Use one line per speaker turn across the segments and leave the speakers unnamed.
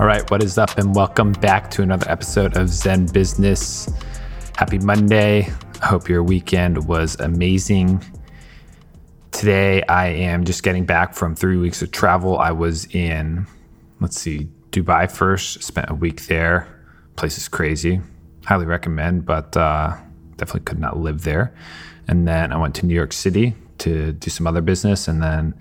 All right, what is up, and welcome back to another episode of Zen Business. Happy Monday. I hope your weekend was amazing. Today, I am just getting back from three weeks of travel. I was in, let's see, Dubai first, spent a week there. Place is crazy. Highly recommend, but uh, definitely could not live there. And then I went to New York City to do some other business, and then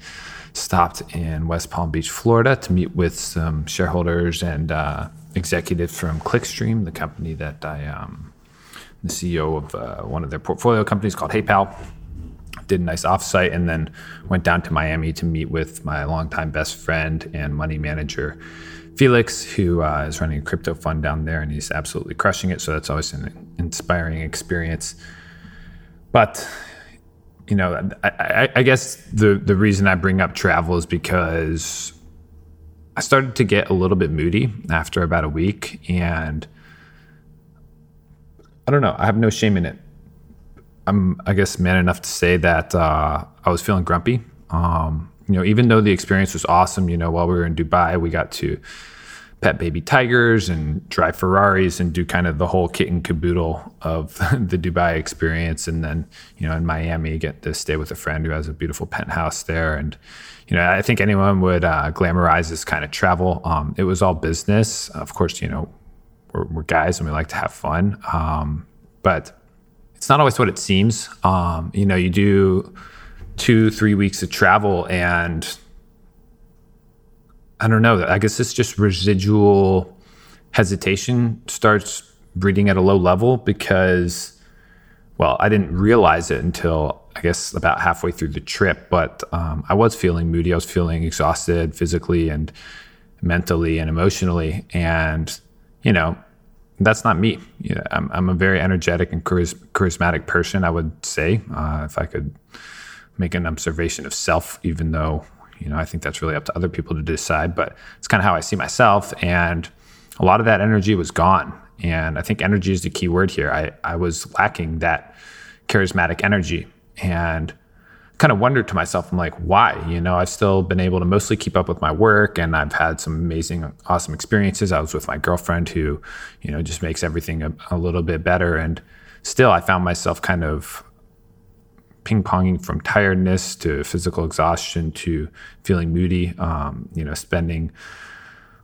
stopped in West Palm Beach, Florida to meet with some shareholders and uh, executives from Clickstream, the company that I am the CEO of uh, one of their portfolio companies called HeyPal. Did a nice offsite and then went down to Miami to meet with my longtime best friend and money manager, Felix, who uh, is running a crypto fund down there and he's absolutely crushing it. So that's always an inspiring experience. But you know, I, I, I, guess the the reason I bring up travel is because I started to get a little bit moody after about a week, and I don't know. I have no shame in it. I'm, I guess, man enough to say that uh, I was feeling grumpy. Um, you know, even though the experience was awesome, you know, while we were in Dubai, we got to pet baby tigers and drive Ferraris and do kind of the whole kit and caboodle of the Dubai experience. And then, you know, in Miami, get to stay with a friend who has a beautiful penthouse there. And, you know, I think anyone would uh, glamorize this kind of travel. Um, it was all business. Of course, you know, we're, we're guys and we like to have fun. Um, but it's not always what it seems. Um, you know, you do two, three weeks of travel and I don't know. I guess it's just residual hesitation starts breeding at a low level because, well, I didn't realize it until I guess about halfway through the trip. But um, I was feeling moody. I was feeling exhausted physically and mentally and emotionally. And, you know, that's not me. I'm, I'm, a very energetic and charismatic person, I would say, uh, if I could make an observation of self, even though you know, I think that's really up to other people to decide, but it's kind of how I see myself. And a lot of that energy was gone. And I think energy is the key word here. I, I was lacking that charismatic energy and kind of wondered to myself, I'm like, why? You know, I've still been able to mostly keep up with my work and I've had some amazing, awesome experiences. I was with my girlfriend who, you know, just makes everything a, a little bit better. And still, I found myself kind of ping ponging from tiredness to physical exhaustion to feeling moody. Um, you know, spending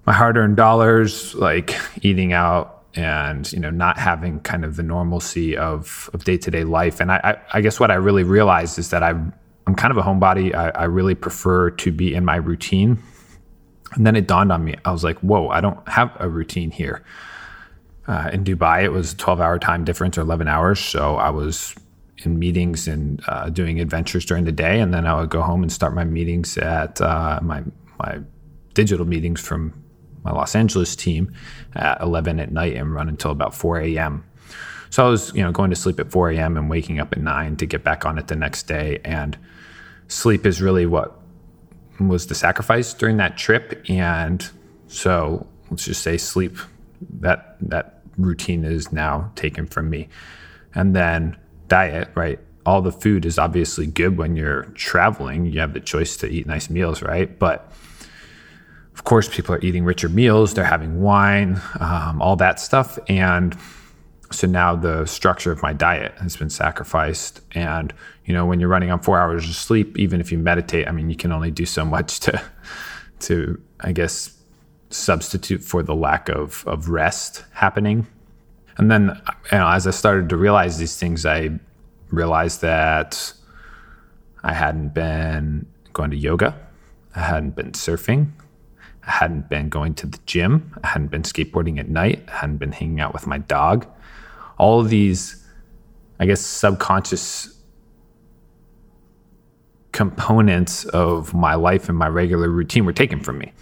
my hard earned dollars, like eating out and you know not having kind of the normalcy of of day to day life. And I, I, I, guess what I really realized is that I I'm kind of a homebody. I, I really prefer to be in my routine. And then it dawned on me. I was like, whoa, I don't have a routine here. Uh, in Dubai, it was 12 hour time difference or 11 hours. So I was in meetings and uh, doing adventures during the day, and then I would go home and start my meetings at uh, my my digital meetings from my Los Angeles team at 11 at night and run until about 4 a.m. So I was, you know, going to sleep at 4 a.m. and waking up at 9 to get back on it the next day. And sleep is really what was the sacrifice during that trip. And so let's just say sleep that that routine is now taken from me. And then diet, right? All the food is obviously good when you're traveling. You have the choice to eat nice meals, right? But of course, people are eating richer meals, they're having wine, um, all that stuff. And so now the structure of my diet has been sacrificed. And, you know, when you're running on four hours of sleep, even if you meditate, I mean, you can only do so much to, to, I guess, substitute for the lack of, of rest happening. And then, you know, as I started to realize these things, I realized that I hadn't been going to yoga, I hadn't been surfing, I hadn't been going to the gym, I hadn't been skateboarding at night, I hadn't been hanging out with my dog. All of these, I guess, subconscious components of my life and my regular routine were taken from me.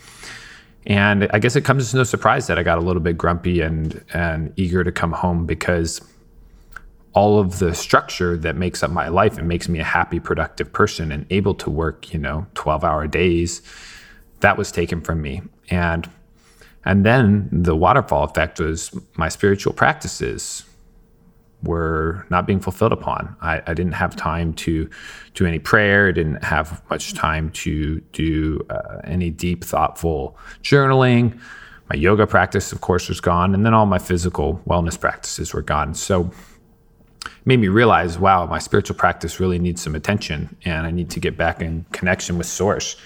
And I guess it comes as no surprise that I got a little bit grumpy and and eager to come home because all of the structure that makes up my life and makes me a happy, productive person and able to work, you know, 12 hour days, that was taken from me. And and then the waterfall effect was my spiritual practices were not being fulfilled upon. I, I, didn't have time to do any prayer. I didn't have much time to do uh, any deep, thoughtful journaling. My yoga practice, of course, was gone. And then all my physical wellness practices were gone. So it made me realize, wow, my spiritual practice really needs some attention and I need to get back in connection with source.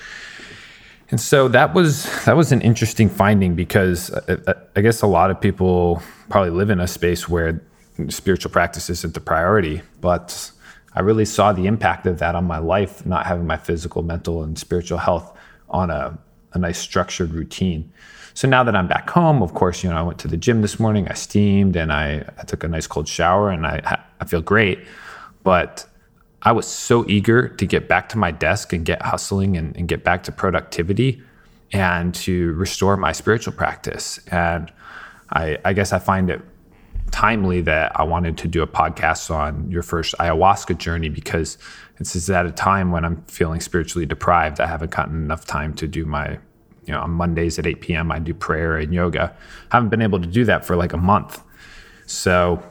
And so that was that was an interesting finding because I, uh, uh, I guess a lot of people probably live in a space where spiritual practice isn't the priority, but I really saw the impact of that on my life, not having my physical, mental, and spiritual health on a, a nice structured routine. So now that I'm back home, of course, you know, I went to the gym this morning, I steamed and I, I took a nice cold shower and I, I feel great. But I was so eager to get back to my desk and get hustling and, and get back to productivity and to restore my spiritual practice. And I, I guess I find it timely that I wanted to do a podcast on your first ayahuasca journey because this is at a time when I'm feeling spiritually deprived. I haven't gotten enough time to do my, you know, on Mondays at 8 p.m., I do prayer and yoga. I haven't been able to do that for like a month. So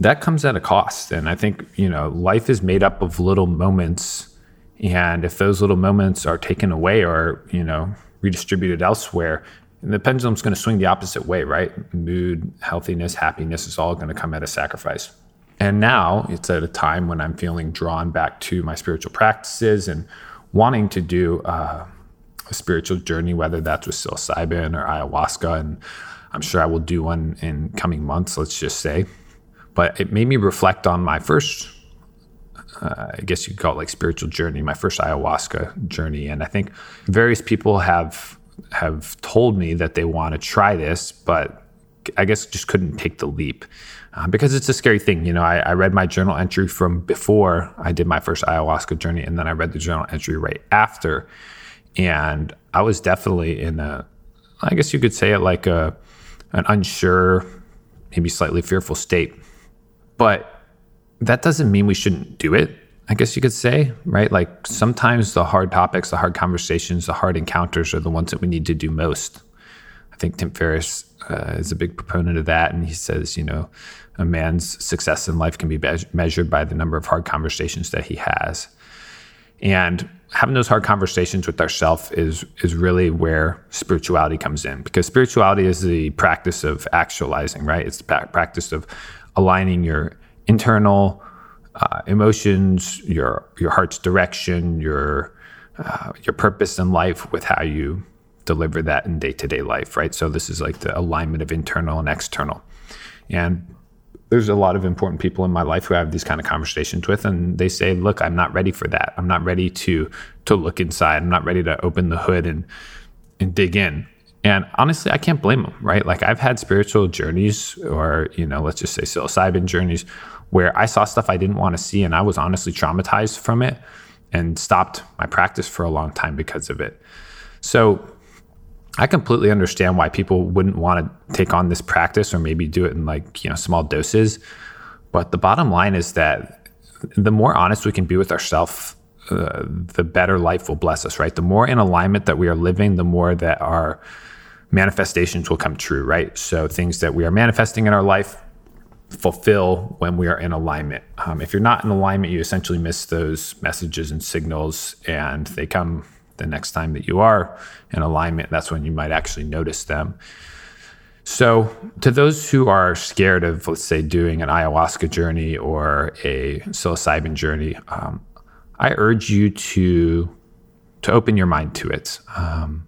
that comes at a cost. And I think, you know, life is made up of little moments. And if those little moments are taken away or, you know, redistributed elsewhere, and the pendulum's going to swing the opposite way, right? Mood, healthiness, happiness is all going to come at a sacrifice. And now it's at a time when I'm feeling drawn back to my spiritual practices and wanting to do uh, a spiritual journey, whether that's with psilocybin or ayahuasca. And I'm sure I will do one in coming months, let's just say. But it made me reflect on my first, uh, I guess you could call it like spiritual journey, my first ayahuasca journey. And I think various people have have told me that they want to try this, but I guess just couldn't take the leap uh, because it's a scary thing. You know, I, I, read my journal entry from before I did my first ayahuasca journey, and then I read the journal entry right after, and I was definitely in a, I guess you could say it like a, an unsure, maybe slightly fearful state, but that doesn't mean we shouldn't do it. I guess you could say, right? Like sometimes the hard topics, the hard conversations, the hard encounters are the ones that we need to do most. I think Tim Ferriss uh, is a big proponent of that. And he says, you know, a man's success in life can be be- measured by the number of hard conversations that he has. And having those hard conversations with ourselves is is really where spirituality comes in because spirituality is the practice of actualizing right it's the practice of aligning your internal uh, emotions, your your heart's direction, your uh, your purpose in life with how you deliver that in day to day life, right? So this is like the alignment of internal and external, and there's a lot of important people in my life who I have these kind of conversations with, and they say, "Look, I'm not ready for that. I'm not ready to to look inside. I'm not ready to open the hood and and dig in." And honestly, I can't blame them, right? Like I've had spiritual journeys, or you know, let's just say psilocybin journeys, where I saw stuff I didn't want to see and I was honestly traumatized from it and stopped my practice for a long time because of it. So I completely understand why people wouldn't want to take on this practice or maybe do it in like, you know, small doses. But the bottom line is that the more honest we can be with ourselves, uh, the better life will bless us, right? The more in alignment that we are living, the more that our manifestations will come true, right? So things that we are manifesting in our life fulfill when we are in alignment. Um, if you're not in alignment, you essentially miss those messages and signals, and they come the next time that you are in alignment. That's when you might actually notice them. So, to those who are scared of, let's say, doing an ayahuasca journey or a psilocybin journey, um, I urge you to to open your mind to it. Um,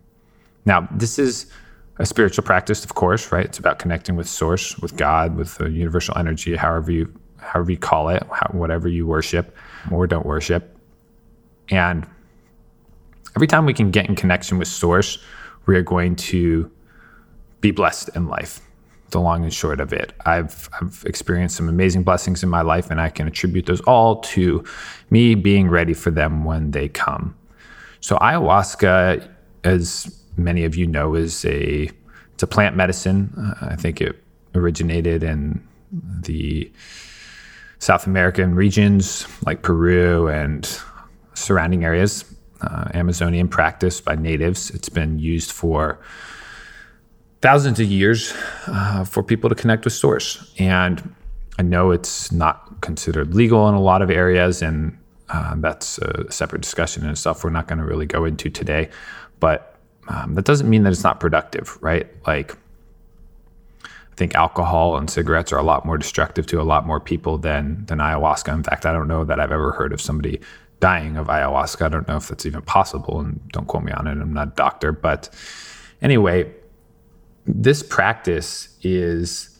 now, this is a spiritual practice, of course, right? It's about connecting with source, with God, with the universal energy, however you however you call it, how, whatever you worship or don't worship. And every time we can get in connection with source, we are going to be blessed in life. The long and short of it. I've I've experienced some amazing blessings in my life and I can attribute those all to me being ready for them when they come. So ayahuasca is many of you know, is a it's a plant medicine. Uh, I think it originated in the South American regions like Peru and surrounding areas. Uh, Amazonian practice by natives. It's been used for thousands of years uh, for people to connect with source. And I know it's not considered legal in a lot of areas, and uh, that's a separate discussion and stuff We're not going to really go into today, but um, that doesn't mean that it's not productive, right? Like, I think alcohol and cigarettes are a lot more destructive to a lot more people than than ayahuasca. In fact, I don't know that I've ever heard of somebody dying of ayahuasca. I don't know if that's even possible, and don't quote me on it. I'm not a doctor, but anyway, this practice is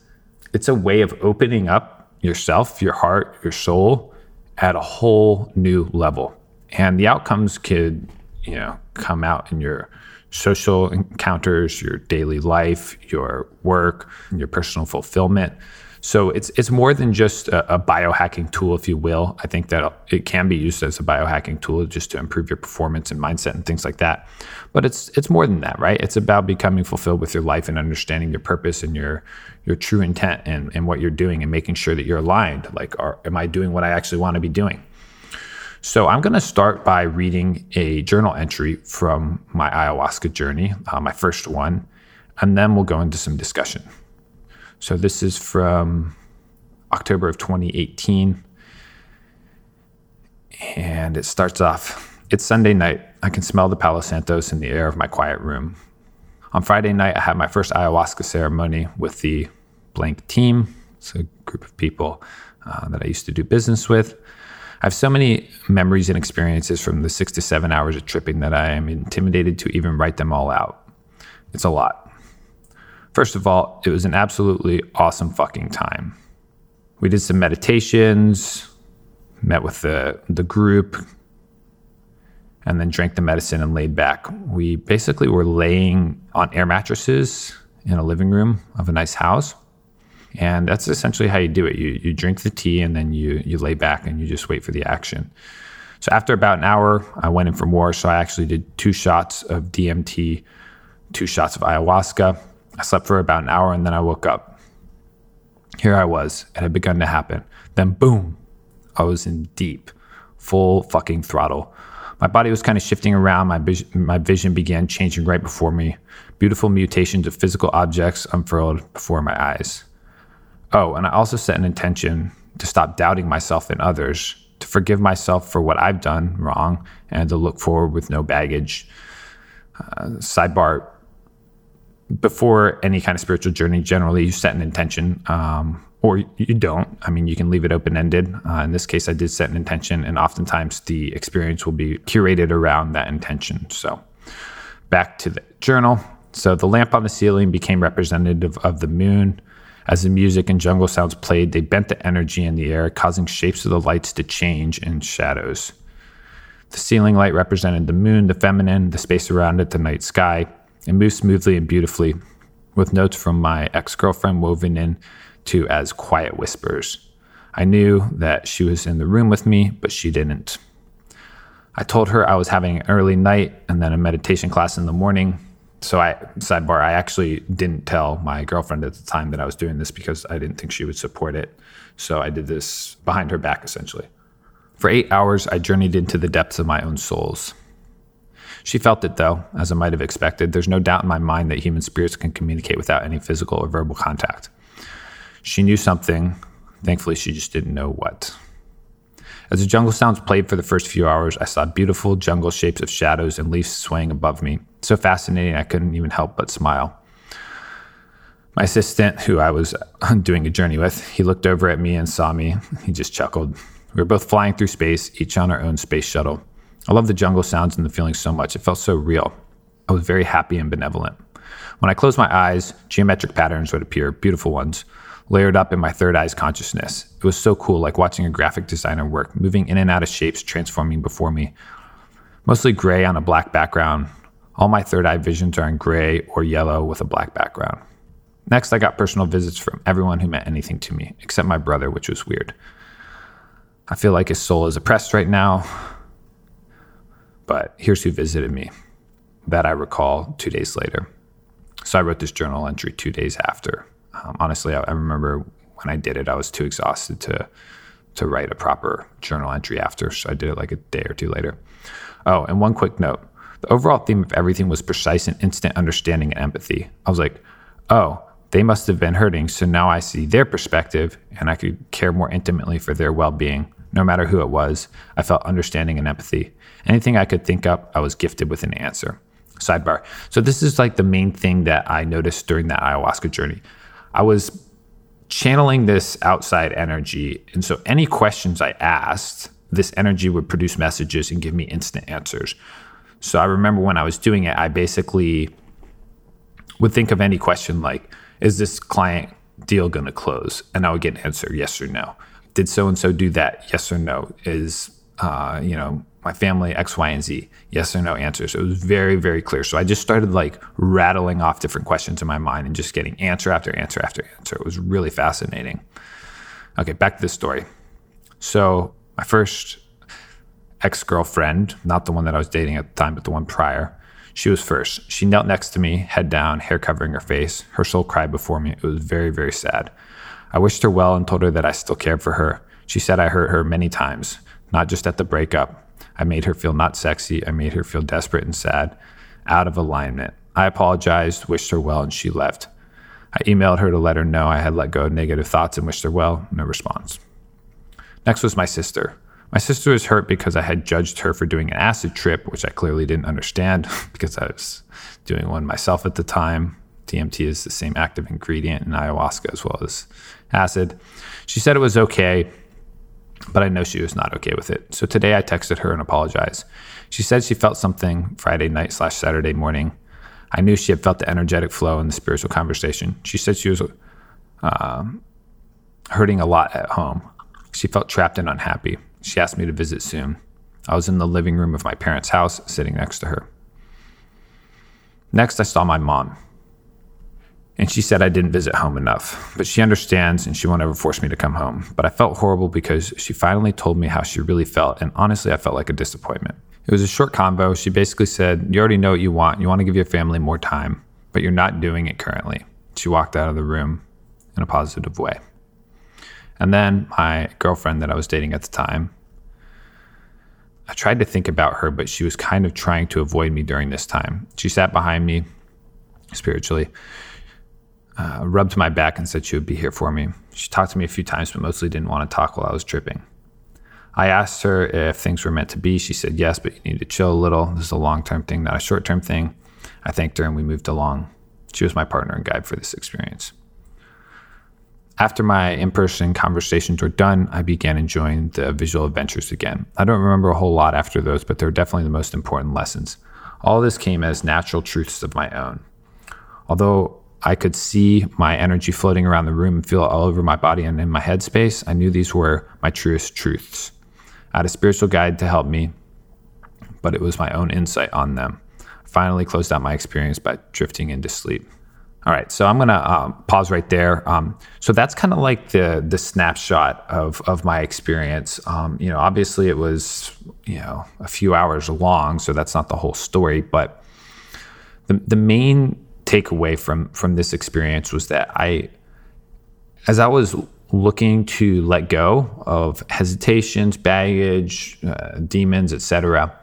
it's a way of opening up yourself, your heart, your soul at a whole new level. And the outcomes could, you know, come out in your social encounters, your daily life, your work, your personal fulfillment. So it's it's more than just a, a, biohacking tool, if you will. I think that it can be used as a biohacking tool just to improve your performance and mindset and things like that. But it's it's more than that, right? It's about becoming fulfilled with your life and understanding your purpose and your your true intent and, and what you're doing and making sure that you're aligned. Like, are, am I doing what I actually want to be doing? So I'm going to start by reading a journal entry from my ayahuasca journey, uh, my first one, and then we'll go into some discussion. So this is from October of 2018. And it starts off It's Sunday night. I can smell the Palo Santos in the air of my quiet room. On Friday night, I had my first ayahuasca ceremony with the blank team. It's a group of people uh, that I used to do business with. I have so many memories and experiences from the six to seven hours of tripping that I am intimidated to even write them all out. It's a lot. First of all, it was an absolutely awesome fucking time. We did some meditations, met with the, the group, and then drank the medicine and laid back. We basically were laying on air mattresses in a living room of a nice house. And that's essentially how you do it. You, you drink the tea and then you, you lay back and you just wait for the action. So after about an hour, I went in for more. So I actually did two shots of DMT, two shots of ayahuasca, I slept for about an hour and then I woke up. Here I was. It had begun to happen. Then, boom, I was in deep, full fucking throttle. My body was kind of shifting around. My, my vision began changing right before me. Beautiful mutations of physical objects unfurled before my eyes. Oh, and I also set an intention to stop doubting myself and others, to forgive myself for what I've done wrong, and to look forward with no baggage. Uh, sidebar before any kind of spiritual journey, generally you set an intention, um, or you don't. I mean, you can leave it open ended. Uh, in this case, I did set an intention, and oftentimes the experience will be curated around that intention. So, back to the journal. So, the lamp on the ceiling became representative of the moon. As the music and jungle sounds played, they bent the energy in the air, causing shapes of the lights to change in shadows. The ceiling light represented the moon, the feminine, the space around it, the night sky. It moves smoothly and beautifully, with notes from my ex girlfriend woven in to as quiet whispers. I knew that she was in the room with me, but she didn't. I told her I was having an early night and then a meditation class in the morning. So I sidebar, I actually didn't tell my girlfriend at the time that I was doing this because I didn't think she would support it. So I did this behind her back essentially. For 8 hours I journeyed into the depths of my own souls. She felt it, though, as I might have expected. There's no doubt in my mind that human spirits can communicate without any physical or verbal contact. She knew something. Thankfully, she just didn't know what. As the jungle sounds played for the first few hours, I saw beautiful jungle shapes of shadows and leaves swaying above me. So fascinating, I couldn't even help but smile. My assistant, who I was doing a journey with, he looked over at me and saw me. He just chuckled. We were both flying through space, each on our own space shuttle. I love the jungle sounds and the feeling so much. It felt so real. I was very happy and benevolent. When I closed my eyes, geometric patterns would appear, beautiful ones, layered up in my third eye's consciousness. It was so cool, like watching a graphic designer work, moving in and out of shapes, transforming before me. Mostly gray on a black background. All my third eye visions are in gray or yellow with a black background. Next, I got personal visits from everyone who meant anything to me, except my brother, which was weird. I feel like his soul is oppressed right now but here's who visited me that I recall two days later. So I wrote this journal entry two days after. Um, honestly, I, I remember when I did it, I was too exhausted to to write a proper journal entry after. So I did it like a day or two later. Oh, and one quick note. The overall theme of everything was precise and instant understanding and empathy. I was like, oh, they must have been hurting. So now I see their perspective and I could care more intimately for their well being, no matter who it was. I felt understanding and empathy. Anything I could think up, I was gifted with an answer. Sidebar. So, this is like the main thing that I noticed during that ayahuasca journey. I was channeling this outside energy. And so, any questions I asked, this energy would produce messages and give me instant answers. So, I remember when I was doing it, I basically would think of any question like, is this client deal going to close? And I would get an answer, yes or no. Did so and so do that? Yes or no. Is, uh, you know, my family X, Y, and Z? Yes or no answers. It was very, very clear. So I just started like rattling off different questions in my mind and just getting answer after answer after answer. It was really fascinating. Okay, back to the story. So my first ex girlfriend, not the one that I was dating at the time, but the one prior, she was first. She knelt next to me, head down, hair covering her face. Her soul cried before me. It was very, very sad. I wished her well and told her that I still cared for her. She said I hurt her many times, not just at the breakup. I made her feel not sexy. I made her feel desperate and sad, out of alignment. I apologized, wished her well, and she left. I emailed her to let her know I had let go of negative thoughts and wished her well. No response. Next was my sister. My sister was hurt because I had judged her for doing an acid trip, which I clearly didn't understand because I was doing one myself at the time. DMT is the same active ingredient in ayahuasca as well as acid. She said it was okay, but I know she was not okay with it. So today I texted her and apologized. She said she felt something Friday night slash Saturday morning. I knew she had felt the energetic flow in the spiritual conversation. She said she was uh, hurting a lot at home. She felt trapped and unhappy. She asked me to visit soon. I was in the living room of my parents' house, sitting next to her. Next, I saw my mom. And she said I didn't visit home enough, but she understands and she won't ever force me to come home. But I felt horrible because she finally told me how she really felt, and honestly, I felt like a disappointment. It was a short convo. She basically said, You already know what you want. You want to give your family more time, but you're not doing it currently. She walked out of the room in a positive way. And then my girlfriend that I was dating at the time, I tried to think about her, but she was kind of trying to avoid me during this time. She sat behind me spiritually, uh, rubbed my back, and said she would be here for me. She talked to me a few times, but mostly didn't want to talk while I was tripping. I asked her if things were meant to be. She said yes, but you need to chill a little. This is a long term thing, not a short term thing. I thanked her and we moved along. She was my partner and guide for this experience. After my in person conversations were done, I began enjoying the visual adventures again. I don't remember a whole lot after those, but they're definitely the most important lessons. All this came as natural truths of my own. Although I could see my energy floating around the room and feel it all over my body and in my headspace, I knew these were my truest truths. I had a spiritual guide to help me, but it was my own insight on them. I finally closed out my experience by drifting into sleep. All right, so I'm gonna um, pause right there. Um, so that's kind of like the the snapshot of of my experience. Um, you know, obviously it was you know a few hours long, so that's not the whole story. But the the main takeaway from from this experience was that I, as I was looking to let go of hesitations, baggage, uh, demons, etc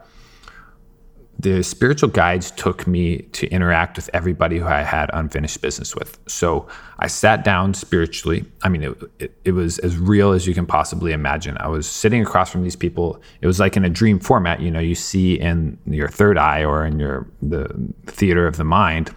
the spiritual guides took me to interact with everybody who I had unfinished business with. So I sat down spiritually. I mean, it, it, it, was as real as you can possibly imagine. I was sitting across from these people. It was like in a dream format, you know, you see in your third eye or in your the theater of the mind.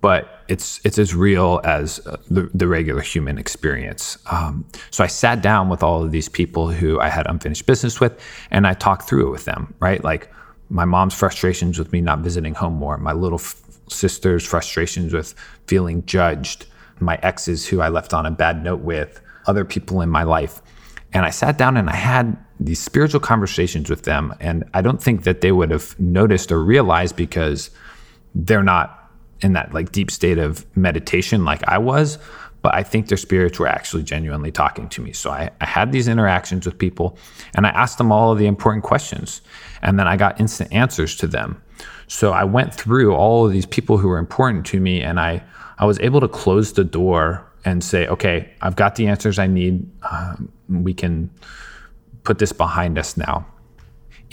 But it's it's as real as uh, the, the regular human experience. Um, so I sat down with all of these people who I had unfinished business with, and I talked through it with them. Right, like my mom's frustrations with me not visiting home more, my little f- sister's frustrations with feeling judged, my exes who I left on a bad note with, other people in my life. And I sat down and I had these spiritual conversations with them. And I don't think that they would have noticed or realized because they're not in that like deep state of meditation like I was but I think their spirits were actually genuinely talking to me. So I, I, had these interactions with people and I asked them all of the important questions. And then I got instant answers to them. So I went through all of these people who were important to me and I, I was able to close the door and say, okay, I've got the answers I need. Um, we can put this behind us now.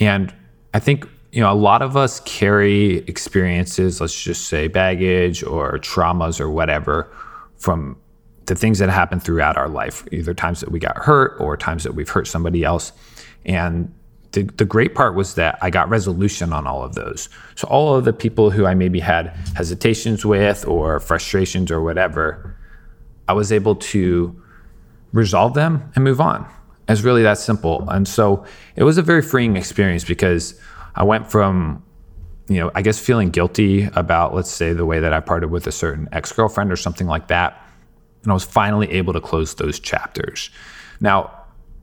And I think, you know, a lot of us carry experiences, let's just say baggage or traumas or whatever from the things that happen throughout our life, either times that we got hurt or times that we've hurt somebody else. And the, the great part was that I got resolution on all of those. So all of the people who I maybe had hesitations with or frustrations or whatever, I was able to resolve them and move on. It's really that simple. And so it was a very freeing experience because I went from, you know, I guess feeling guilty about, let's say, the way that I parted with a certain ex girlfriend or something like that. And I was finally able to close those chapters. Now,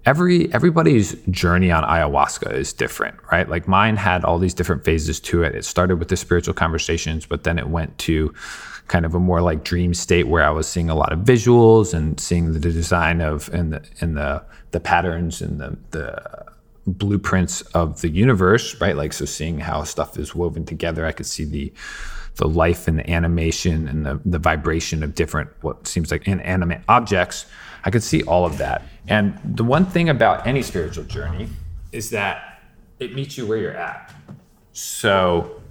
every everybody's journey on ayahuasca is different, right? Like mine had all these different phases to it. It started with the spiritual conversations, but then it went to kind of a more like dream state where I was seeing a lot of visuals and seeing the design of and the and the the patterns and the the blueprints of the universe, right? Like so seeing how stuff is woven together. I could see the the life and the animation and the, the vibration of different what seems like inanimate objects. I could see all of that. And the one thing about any spiritual journey is that it meets you where you're at. So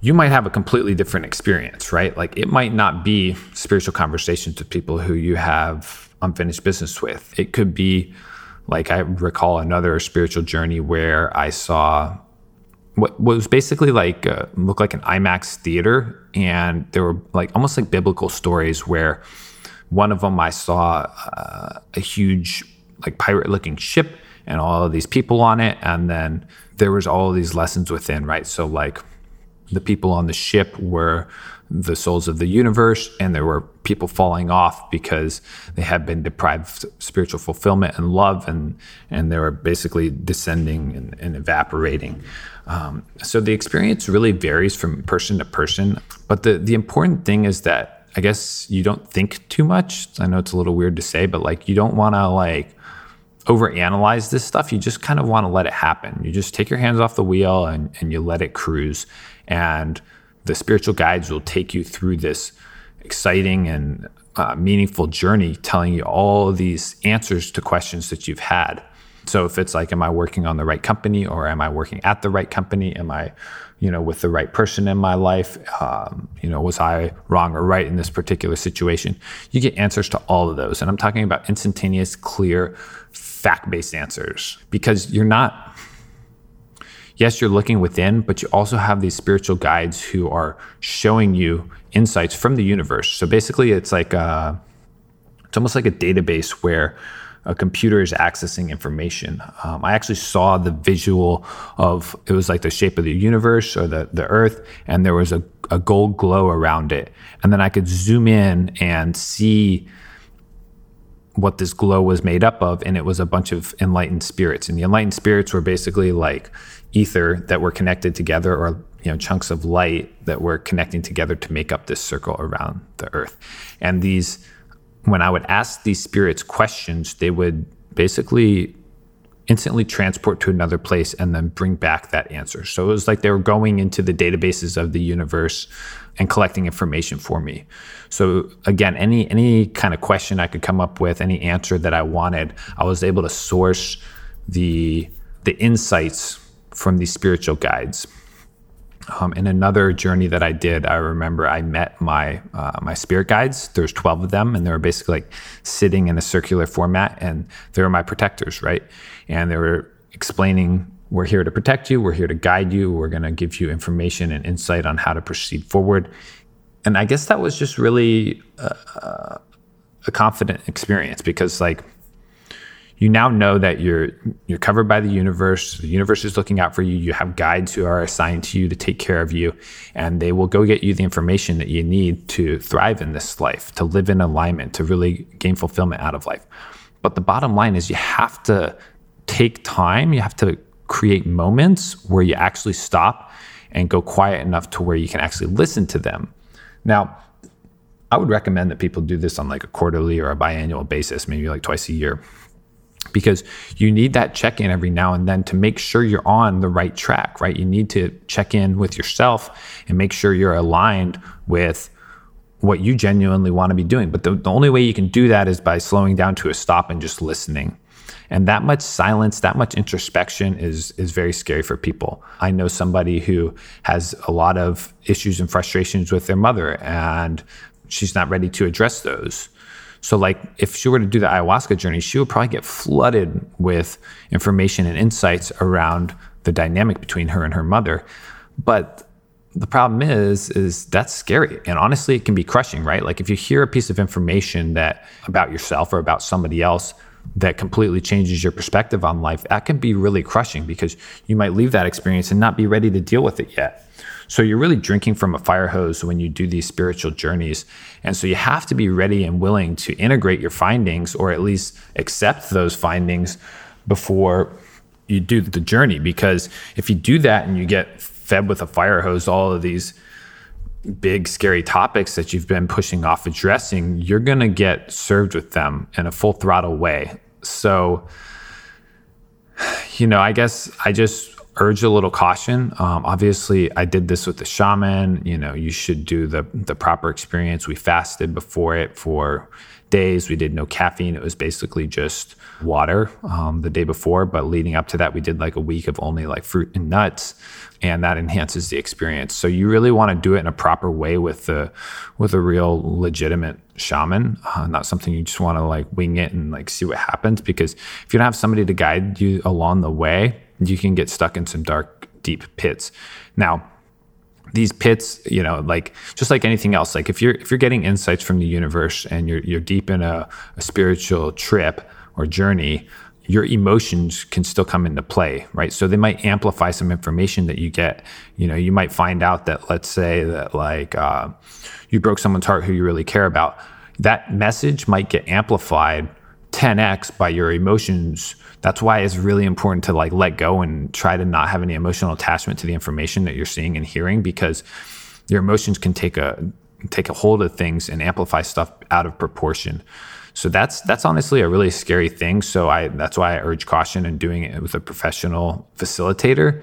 you might have a completely different experience, right? Like it might not be spiritual conversations with people who you have unfinished business with. It could be like I recall another spiritual journey where I saw what was basically like uh, looked like an IMAX theater, and there were like almost like biblical stories where one of them I saw uh, a huge like pirate looking ship and all of these people on it, and then there was all these lessons within, right? So like the people on the ship were the souls of the universe, and there were people falling off because they had been deprived of spiritual fulfillment and love, and and they were basically descending and, and evaporating. Um, so the experience really varies from person to person, but the the important thing is that I guess you don't think too much. I know it's a little weird to say, but like you don't want to like overanalyze this stuff. You just kind of want to let it happen. You just take your hands off the wheel and, and you let it cruise. And the spiritual guides will take you through this exciting and uh, meaningful journey, telling you all these answers to questions that you've had. So if it's like, am I working on the right company or am I working at the right company? Am I, you know, with the right person in my life? Um, you know, was I wrong or right in this particular situation? You get answers to all of those. And I'm talking about instantaneous, clear, fact based answers because you're not yes, you're looking within, but you also have these spiritual guides who are showing you insights from the universe. So basically, it's like a, it's almost like a database where a computer is accessing information. Um, I actually saw the visual of it was like the shape of the universe or the the Earth, and there was a, a gold glow around it, and then I could zoom in and see what this glow was made up of and it was a bunch of enlightened spirits. And the enlightened spirits were basically like ether that were connected together or you know chunks of light that were connecting together to make up this circle around the earth. And these when i would ask these spirits questions they would basically instantly transport to another place and then bring back that answer so it was like they were going into the databases of the universe and collecting information for me. So again, any any kind of question I could come up with, any answer that I wanted, I was able to source the the insights from these spiritual guides. Um, in another journey that I did, I remember I met my uh, my spirit guides. There's 12 of them, and they were basically like sitting in a circular format, and they were my protectors, right? And they were explaining we're here to protect you. We're here to guide you. We're going to give you information and insight on how to proceed forward. And I guess that was just really a, a confident experience because, like, you now know that you're you're covered by the universe. The universe is looking out for you. You have guides who are assigned to you to take care of you, and they will go get you the information that you need to thrive in this life, to live in alignment, to really gain fulfillment out of life. But the bottom line is you have to take time. You have to create moments where you actually stop and go quiet enough to where you can actually listen to them. Now, I would recommend that people do this on like a quarterly or a biannual basis, maybe like twice a year. Because you need that check in every now and then to make sure you're on the right track, right? You need to check in with yourself and make sure you're aligned with what you genuinely want to be doing. But the, the only way you can do that is by slowing down to a stop and just listening. And that much silence, that much introspection is is very scary for people. I know somebody who has a lot of issues and frustrations with their mother and she's not ready to address those. So, like, if she were to do the ayahuasca journey, she would probably get flooded with information and insights around the dynamic between her and her mother. But the problem is, is that's scary, and honestly, it can be crushing, right? Like, if you hear a piece of information that about yourself or about somebody else that completely changes your perspective on life, that can be really crushing because you might leave that experience and not be ready to deal with it yet. So you're really drinking from a fire hose when you do these spiritual journeys. And so you have to be ready and willing to integrate your findings or at least accept those findings before you do the journey. Because if you do that and you get fed with a fire hose all of these big scary topics that you've been pushing off addressing, you're going to get served with them in a full throttle way. So, you know, I guess I just urge a little caution. Um, obviously, I did this with the shaman. You know, you should do the the proper experience. We fasted before it for days. We did no caffeine. It was basically just water um, the day before. But leading up to that, we did like a week of only like fruit and nuts, and that enhances the experience. So you really want to do it in a proper way with the with a real legitimate shaman, uh, not something you just want to like wing it and like see what happens. Because if you don't have somebody to guide you along the way, you can get stuck in some dark, deep pits. Now, these pits, you know, like just like anything else, like if you're if you're getting insights from the universe and you're you're deep in a, a spiritual trip or journey, your emotions can still come into play, right? So they might amplify some information that you get. You know, you might find out that, let's say that like uh, you broke someone's heart who you really care about. That message might get amplified 10x by your emotions that's why it's really important to like let go and try to not have any emotional attachment to the information that you're seeing and hearing because your emotions can take a take a hold of things and amplify stuff out of proportion. So that's that's honestly a really scary thing. So I that's why I urge caution in doing it with a professional facilitator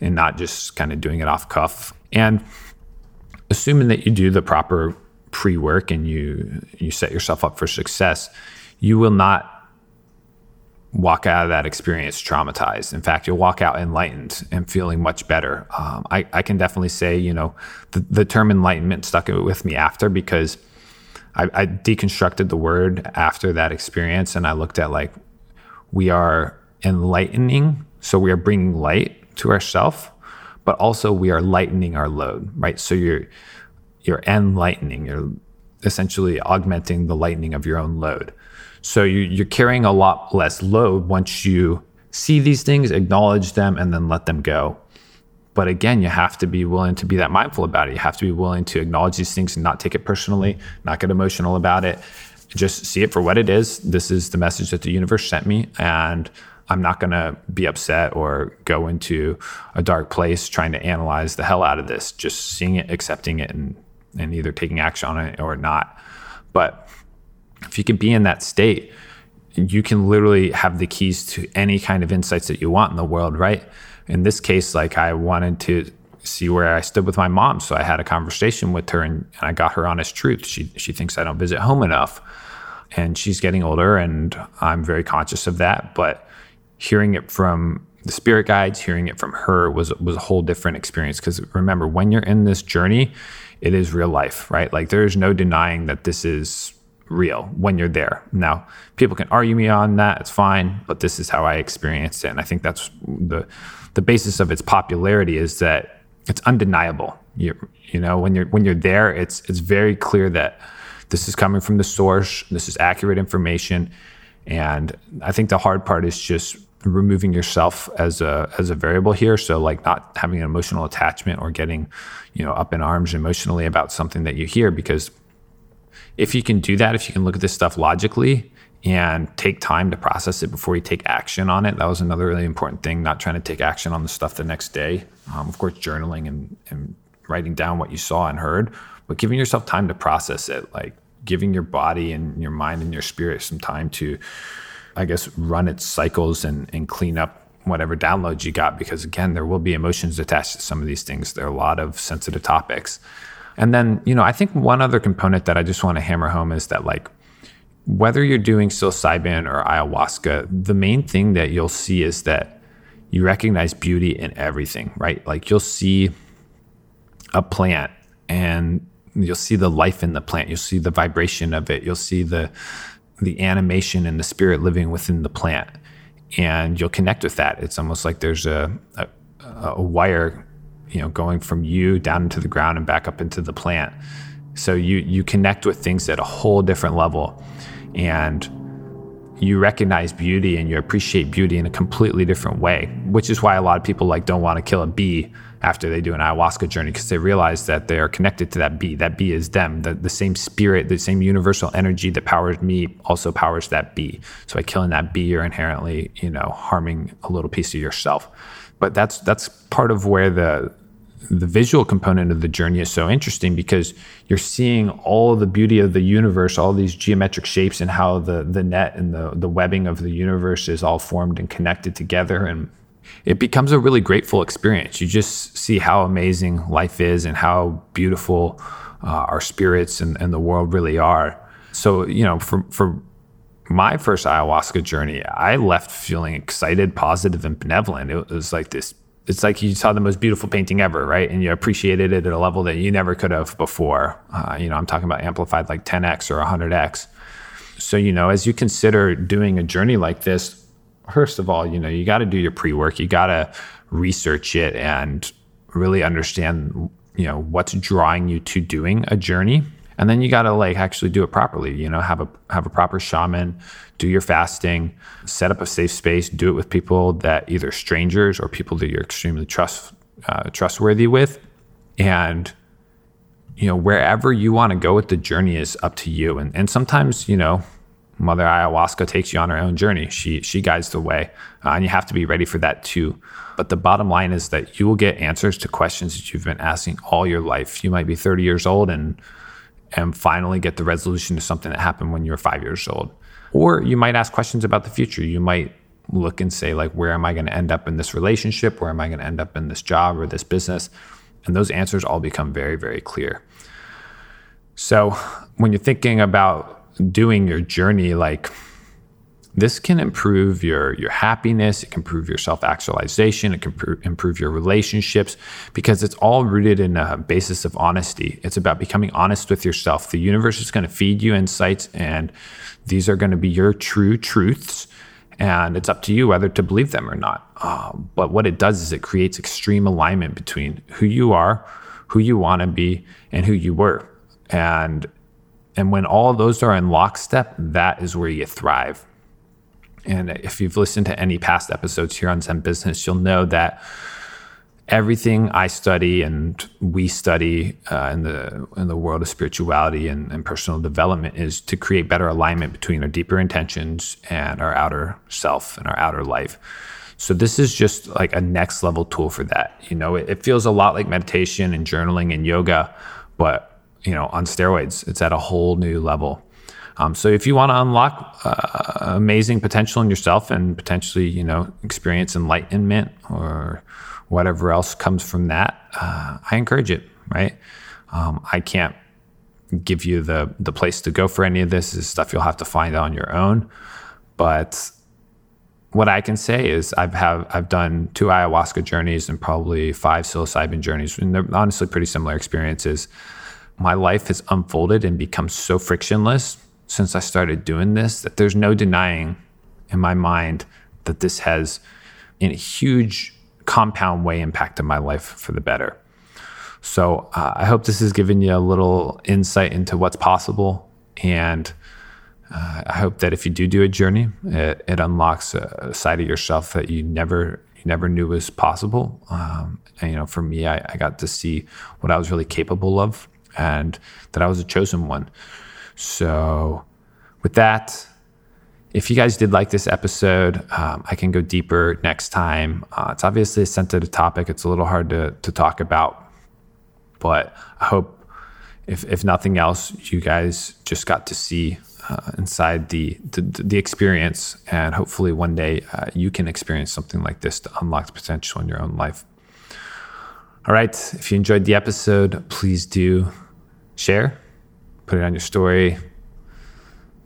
and not just kind of doing it off cuff. And assuming that you do the proper pre-work and you you set yourself up for success, you will not walk out of that experience traumatized. In fact, you'll walk out enlightened and feeling much better. Um, I, I, can definitely say, you know, the, the, term enlightenment stuck with me after because I, I deconstructed the word after that experience and I looked at like, we are enlightening. So we are bringing light to ourself, but also we are lightening our load, right? So you're, you're enlightening, you're essentially augmenting the lightening of your own load. So you, are carrying a lot less load once you see these things, acknowledge them, and then let them go. But again, you have to be willing to be that mindful about it. You have to be willing to acknowledge these things and not take it personally, not get emotional about it. Just see it for what it is. This is the message that the universe sent me. And I'm not going to be upset or go into a dark place trying to analyze the hell out of this. Just seeing it, accepting it, and, and either taking action on it or not. But if you can be in that state, you can literally have the keys to any kind of insights that you want in the world, right? In this case, like I wanted to see where I stood with my mom. So I had a conversation with her and, and I got her honest truth. She she thinks I don't visit home enough. And she's getting older and I'm very conscious of that. But hearing it from the spirit guides, hearing it from her was was a whole different experience. Because remember, when you're in this journey, it is real life, right? Like there's no denying that this is real when you're there. Now, people can argue me on that, it's fine, but this is how I experienced it. And I think that's the the basis of its popularity is that it's undeniable. You you know, when you're when you're there, it's it's very clear that this is coming from the source, this is accurate information. And I think the hard part is just removing yourself as a as a variable here so like not having an emotional attachment or getting you know up in arms emotionally about something that you hear because if you can do that, if you can look at this stuff logically and take time to process it before you take action on it, that was another really important thing. Not trying to take action on the stuff the next day. Um, of course, journaling and, and writing down what you saw and heard, but giving yourself time to process it, like giving your body and your mind and your spirit some time to I guess, run its cycles and, and clean up whatever downloads you got because again there will be emotions attached to some of these things there are a lot of sensitive topics and then you know i think one other component that i just want to hammer home is that like whether you're doing psilocybin or ayahuasca the main thing that you'll see is that you recognize beauty in everything right? Like you'll see a plant and you'll see the life in the plant. You'll see the vibration of it. You'll see the the animation and the spirit living within the plant. And you'll connect with that. It's almost like there's a, a, a wire, you know, going from you down into the ground and back up into the plant. So you you connect with things at a whole different level, and you recognize beauty and you appreciate beauty in a completely different way. Which is why a lot of people like don't want to kill a bee after they do an ayahuasca journey because they realize that they are connected to that bee. That bee is them. The, the same spirit, the same universal energy that powers me also powers that bee. So by killing that bee, you're inherently, you know, harming a little piece of yourself. But that's that's part of where the the visual component of the journey is so interesting because you're seeing all the beauty of the universe, all these geometric shapes, and how the the net and the the webbing of the universe is all formed and connected together. And it becomes a really grateful experience. You just see how amazing life is and how beautiful uh, our spirits and, and the world really are. So, you know, for, for my first ayahuasca journey, I left feeling excited, positive, and benevolent. It was like this it's like you saw the most beautiful painting ever, right? And you appreciated it at a level that you never could have before. Uh, you know, I'm talking about amplified like 10x or 100x. So, you know, as you consider doing a journey like this, first of all, you know, you got to do your pre work. You got to research it and really understand, you know, what's drawing you to doing a journey. And then you got to like actually do it properly. You know, have a have a proper shaman, do your fasting, set up a safe space, do it with people that either strangers or people that you're extremely trust uh, trustworthy with, and you know wherever you want to go with the journey is up to you. And and sometimes you know Mother Ayahuasca takes you on her own journey. She she guides the way, uh, and you have to be ready for that too. But the bottom line is that you will get answers to questions that you've been asking all your life. You might be 30 years old and and finally get the resolution to something that happened when you were five years old. Or you might ask questions about the future. You might look and say like, where am I going to end up in this relationship? Where am I going to end up in this job or this business? And those answers all become very very clear. So when you're thinking about doing your journey like this can improve your your happiness it can improve your self-actualization it can pr- improve your relationships because it's all rooted in a basis of honesty. It's about becoming honest with yourself. The universe is going to feed you insights and these are going to be your true truths and it's up to you whether to believe them or not. Uh, but what it does is it creates extreme alignment between who you are who you want to be and who you were. And and when all those are in lockstep, that is where you thrive. And if you've listened to any past episodes here on Zen Business, you'll know that everything I study and we study uh, in the in the world of spirituality and, and, personal development is to create better alignment between our deeper intentions and our outer self and our outer life. So this is just like a next level tool for that. You know, it, it feels a lot like meditation and journaling and yoga, but you know, on steroids. It's at a whole new level. Um, so if you want to unlock uh, amazing potential in yourself and potentially, you know, experience enlightenment or whatever else comes from that, uh, I encourage it. Right? Um, I can't give you the the place to go for any of this. This is stuff you'll have to find on your own. But what I can say is I've have I've done two ayahuasca journeys and probably five psilocybin journeys, and they're honestly pretty similar experiences my life has unfolded and become so frictionless since I started doing this that there's no denying in my mind that this has, in a huge compound way, impacted my life for the better. So uh, I hope this has given you a little insight into what's possible. And uh, I hope that if you do do a journey, it, it unlocks a, side of yourself that you never you never knew was possible. Um, and, you know, for me, I, I got to see what I was really capable of and that I was a chosen one. So, with that, if you guys did like this episode, um, I can go deeper next time. Uh, it's obviously a sensitive topic, it's a little hard to, to talk about, but I hope, if, if nothing else, you guys just got to see uh, inside the, the, the experience, and hopefully one day uh, you can experience something like this to unlock the potential in your own life. All right, if you enjoyed the episode, please do share, put it on your story,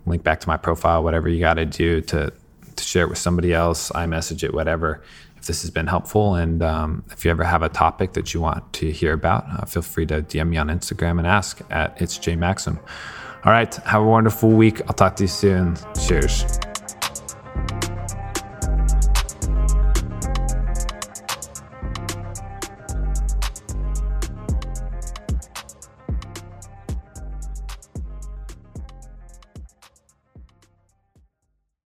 link back to my profile, whatever you got to do to to share it with somebody else. iMessage it, whatever if this has been helpful. And um, if you ever have a topic that you want to hear about, uh, feel free to DM me on Instagram and ask at it's J Maxim. All right, have a wonderful week. I'll talk to you soon. Cheers.